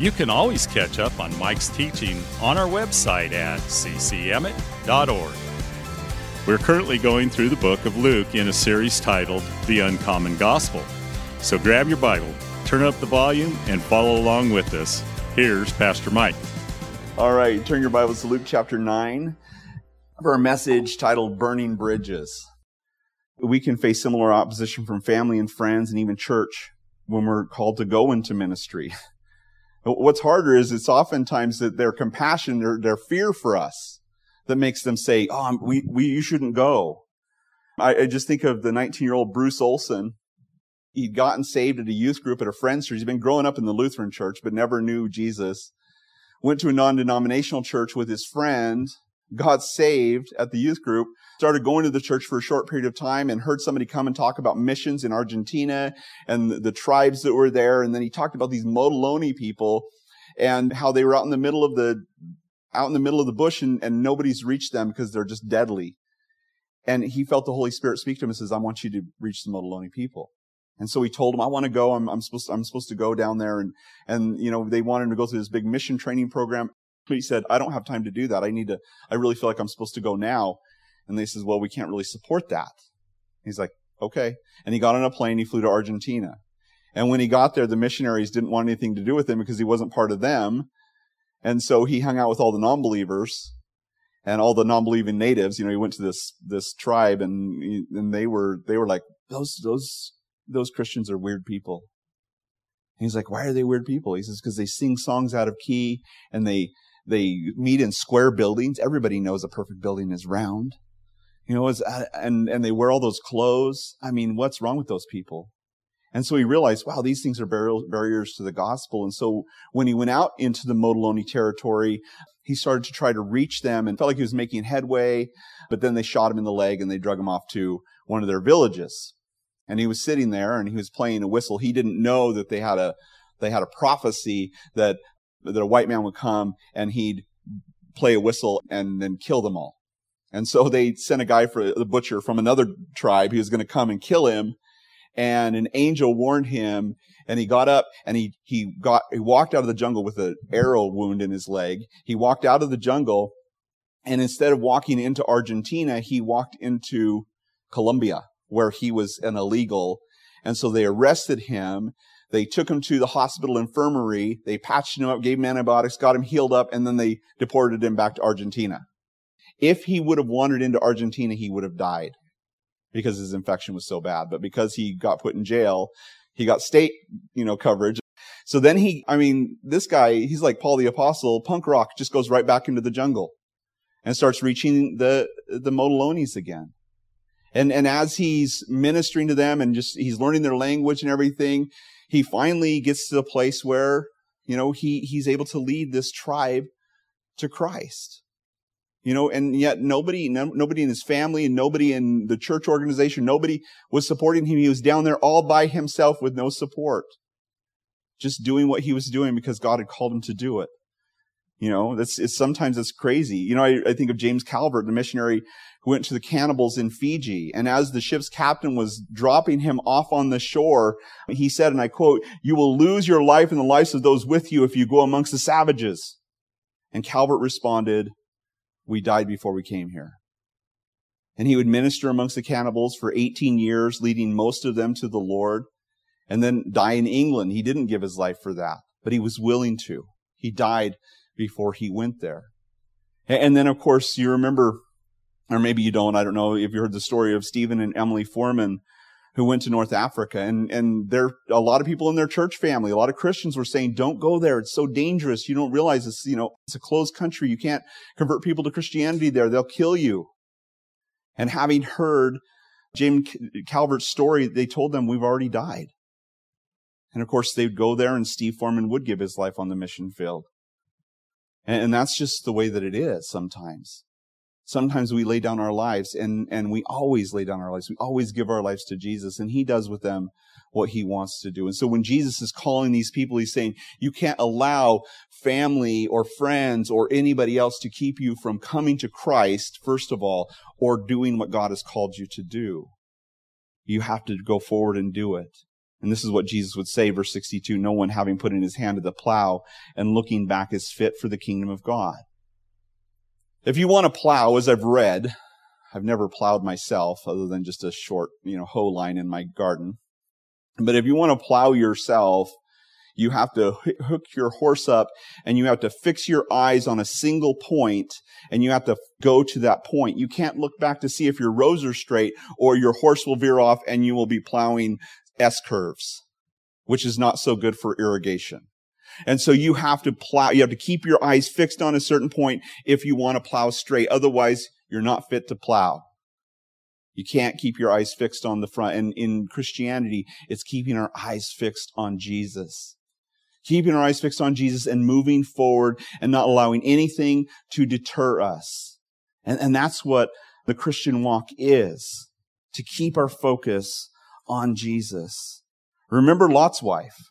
you can always catch up on Mike's teaching on our website at ccemmett.org. We're currently going through the book of Luke in a series titled The Uncommon Gospel. So grab your Bible, turn up the volume, and follow along with us. Here's Pastor Mike. All right, turn your Bibles to Luke chapter 9 for a message titled Burning Bridges. We can face similar opposition from family and friends and even church when we're called to go into ministry. What's harder is it's oftentimes that their compassion, their, their fear for us that makes them say, oh, we, we, you shouldn't go. I, I just think of the 19 year old Bruce Olson. He'd gotten saved at a youth group at a friend's church. He'd been growing up in the Lutheran church, but never knew Jesus. Went to a non-denominational church with his friend, got saved at the youth group, started going to the church for a short period of time and heard somebody come and talk about missions in Argentina and the, the tribes that were there. And then he talked about these Motiloni people and how they were out in the middle of the, out in the middle of the bush and, and nobody's reached them because they're just deadly. And he felt the Holy Spirit speak to him and says, I want you to reach the Motiloni people. And so he told him, I want to go. I'm, I'm supposed to, I'm supposed to go down there. And, and, you know, they wanted to go through this big mission training program. He said, I don't have time to do that. I need to, I really feel like I'm supposed to go now. And they says, well, we can't really support that. He's like, okay. And he got on a plane. He flew to Argentina. And when he got there, the missionaries didn't want anything to do with him because he wasn't part of them. And so he hung out with all the non-believers and all the non-believing natives. You know, he went to this, this tribe and, and they were, they were like, those, those, those Christians are weird people. He's like, why are they weird people? He says, because they sing songs out of key and they, they meet in square buildings. Everybody knows a perfect building is round. You know, uh, and, and they wear all those clothes. I mean, what's wrong with those people? And so he realized, wow, these things are barriers to the gospel. And so when he went out into the Motiloni territory, he started to try to reach them and felt like he was making headway, but then they shot him in the leg and they drug him off to one of their villages. And he was sitting there and he was playing a whistle. He didn't know that they had a, they had a prophecy that, that a white man would come and he'd play a whistle and then kill them all. And so they sent a guy for the butcher from another tribe. He was going to come and kill him. And an angel warned him and he got up and he, he got, he walked out of the jungle with an arrow wound in his leg. He walked out of the jungle and instead of walking into Argentina, he walked into Colombia where he was an illegal. And so they arrested him. They took him to the hospital infirmary. They patched him up, gave him antibiotics, got him healed up, and then they deported him back to Argentina. If he would have wandered into Argentina, he would have died because his infection was so bad. But because he got put in jail, he got state, you know, coverage. So then he, I mean, this guy, he's like Paul the Apostle, punk rock just goes right back into the jungle and starts reaching the, the Motilonis again. And, and as he's ministering to them and just, he's learning their language and everything, he finally gets to the place where, you know, he, he's able to lead this tribe to Christ. You know, and yet nobody, no, nobody in his family and nobody in the church organization, nobody was supporting him. He was down there all by himself with no support. Just doing what he was doing because God had called him to do it. You know, that's, it's, sometimes it's crazy. You know, I, I think of James Calvert, the missionary who went to the cannibals in Fiji. And as the ship's captain was dropping him off on the shore, he said, and I quote, you will lose your life and the lives of those with you if you go amongst the savages. And Calvert responded, we died before we came here. And he would minister amongst the cannibals for 18 years, leading most of them to the Lord, and then die in England. He didn't give his life for that, but he was willing to. He died before he went there. And then, of course, you remember, or maybe you don't, I don't know if you heard the story of Stephen and Emily Foreman, who went to North Africa. And, and there, a lot of people in their church family, a lot of Christians were saying, don't go there. It's so dangerous. You don't realize it's, you know, it's a closed country. You can't convert people to Christianity there. They'll kill you. And having heard James Calvert's story, they told them, we've already died. And of course, they'd go there and Steve Foreman would give his life on the mission field. And, and that's just the way that it is sometimes. Sometimes we lay down our lives and, and we always lay down our lives. We always give our lives to Jesus and he does with them what he wants to do. And so when Jesus is calling these people, he's saying, you can't allow family or friends or anybody else to keep you from coming to Christ, first of all, or doing what God has called you to do. You have to go forward and do it. And this is what Jesus would say, verse 62, no one having put in his hand to the plow and looking back is fit for the kingdom of God. If you want to plow, as I've read, I've never plowed myself other than just a short, you know, hoe line in my garden. But if you want to plow yourself, you have to hook your horse up and you have to fix your eyes on a single point and you have to go to that point. You can't look back to see if your rows are straight or your horse will veer off and you will be plowing S curves, which is not so good for irrigation. And so you have to plow, you have to keep your eyes fixed on a certain point if you want to plow straight. Otherwise, you're not fit to plow. You can't keep your eyes fixed on the front. And in Christianity, it's keeping our eyes fixed on Jesus. Keeping our eyes fixed on Jesus and moving forward and not allowing anything to deter us. And, and that's what the Christian walk is. To keep our focus on Jesus. Remember Lot's wife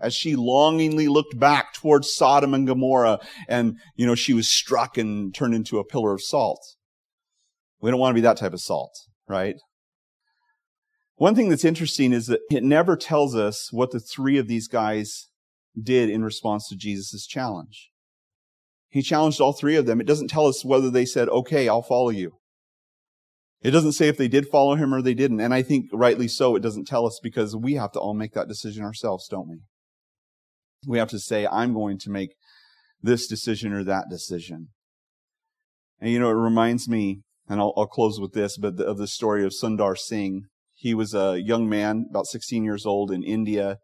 as she longingly looked back towards Sodom and Gomorrah and, you know, she was struck and turned into a pillar of salt. We don't want to be that type of salt, right? One thing that's interesting is that it never tells us what the three of these guys did in response to Jesus' challenge. He challenged all three of them. It doesn't tell us whether they said, okay, I'll follow you. It doesn't say if they did follow him or they didn't. And I think rightly so, it doesn't tell us because we have to all make that decision ourselves, don't we? We have to say, I'm going to make this decision or that decision. And you know, it reminds me, and I'll, I'll close with this, but the, of the story of Sundar Singh. He was a young man, about 16 years old in India.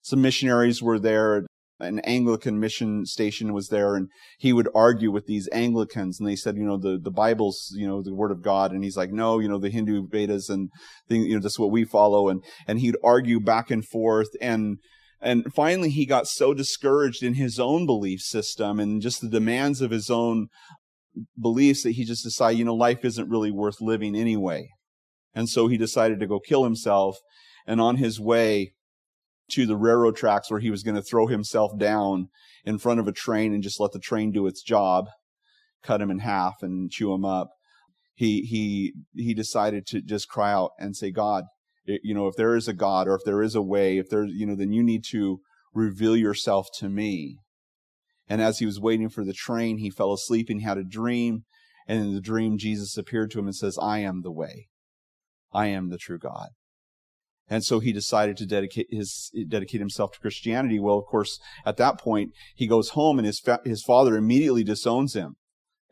Some missionaries were there. An Anglican mission station was there and he would argue with these Anglicans and they said, you know, the, the Bible's, you know, the word of God. And he's like, no, you know, the Hindu Vedas and, the, you know, that's what we follow. And, and he'd argue back and forth and, and finally, he got so discouraged in his own belief system and just the demands of his own beliefs that he just decided, you know, life isn't really worth living anyway. And so he decided to go kill himself. And on his way to the railroad tracks where he was going to throw himself down in front of a train and just let the train do its job, cut him in half and chew him up, he, he, he decided to just cry out and say, God, you know, if there is a God or if there is a way, if there's, you know, then you need to reveal yourself to me. And as he was waiting for the train, he fell asleep and he had a dream. And in the dream, Jesus appeared to him and says, I am the way. I am the true God. And so he decided to dedicate his dedicate himself to Christianity. Well, of course, at that point, he goes home and his fa- his father immediately disowns him.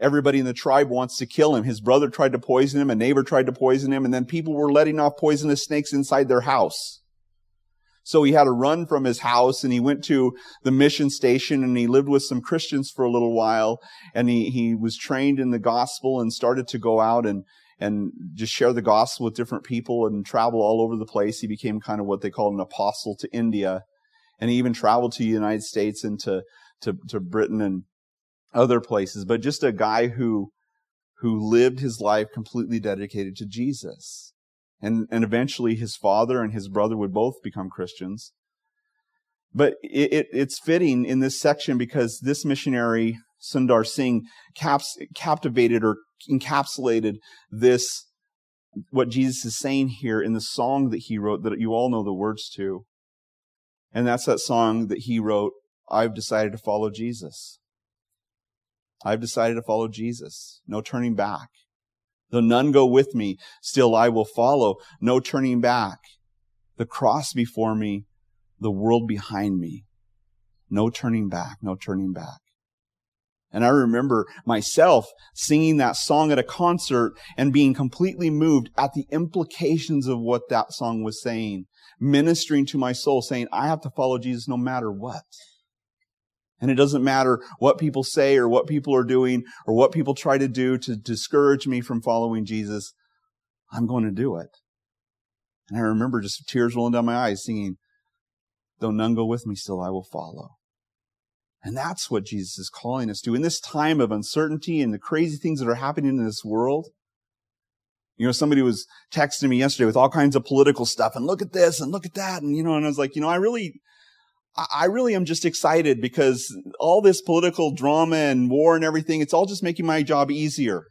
Everybody in the tribe wants to kill him. His brother tried to poison him. A neighbor tried to poison him. And then people were letting off poisonous snakes inside their house. So he had to run from his house and he went to the mission station and he lived with some Christians for a little while. And he, he was trained in the gospel and started to go out and, and just share the gospel with different people and travel all over the place. He became kind of what they call an apostle to India. And he even traveled to the United States and to, to, to Britain and other places, but just a guy who, who lived his life completely dedicated to Jesus. And, and eventually his father and his brother would both become Christians. But it, it, it's fitting in this section because this missionary, Sundar Singh, caps, captivated or encapsulated this, what Jesus is saying here in the song that he wrote that you all know the words to. And that's that song that he wrote, I've decided to follow Jesus. I've decided to follow Jesus. No turning back. Though none go with me, still I will follow. No turning back. The cross before me, the world behind me. No turning back, no turning back. And I remember myself singing that song at a concert and being completely moved at the implications of what that song was saying, ministering to my soul, saying, I have to follow Jesus no matter what. And it doesn't matter what people say or what people are doing or what people try to do to discourage me from following Jesus. I'm going to do it. And I remember just tears rolling down my eyes singing, though none go with me, still I will follow. And that's what Jesus is calling us to. In this time of uncertainty and the crazy things that are happening in this world, you know, somebody was texting me yesterday with all kinds of political stuff and look at this and look at that. And, you know, and I was like, you know, I really, I really am just excited because all this political drama and war and everything, it's all just making my job easier.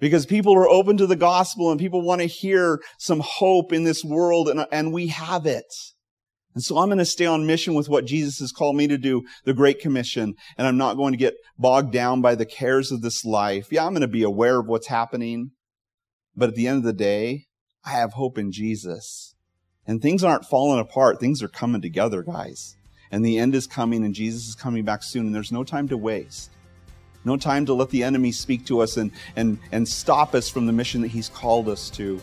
Because people are open to the gospel and people want to hear some hope in this world and, and we have it. And so I'm going to stay on mission with what Jesus has called me to do, the Great Commission, and I'm not going to get bogged down by the cares of this life. Yeah, I'm going to be aware of what's happening. But at the end of the day, I have hope in Jesus. And things aren't falling apart. Things are coming together, guys. And the end is coming and Jesus is coming back soon and there's no time to waste. No time to let the enemy speak to us and, and, and stop us from the mission that he's called us to,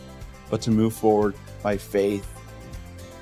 but to move forward by faith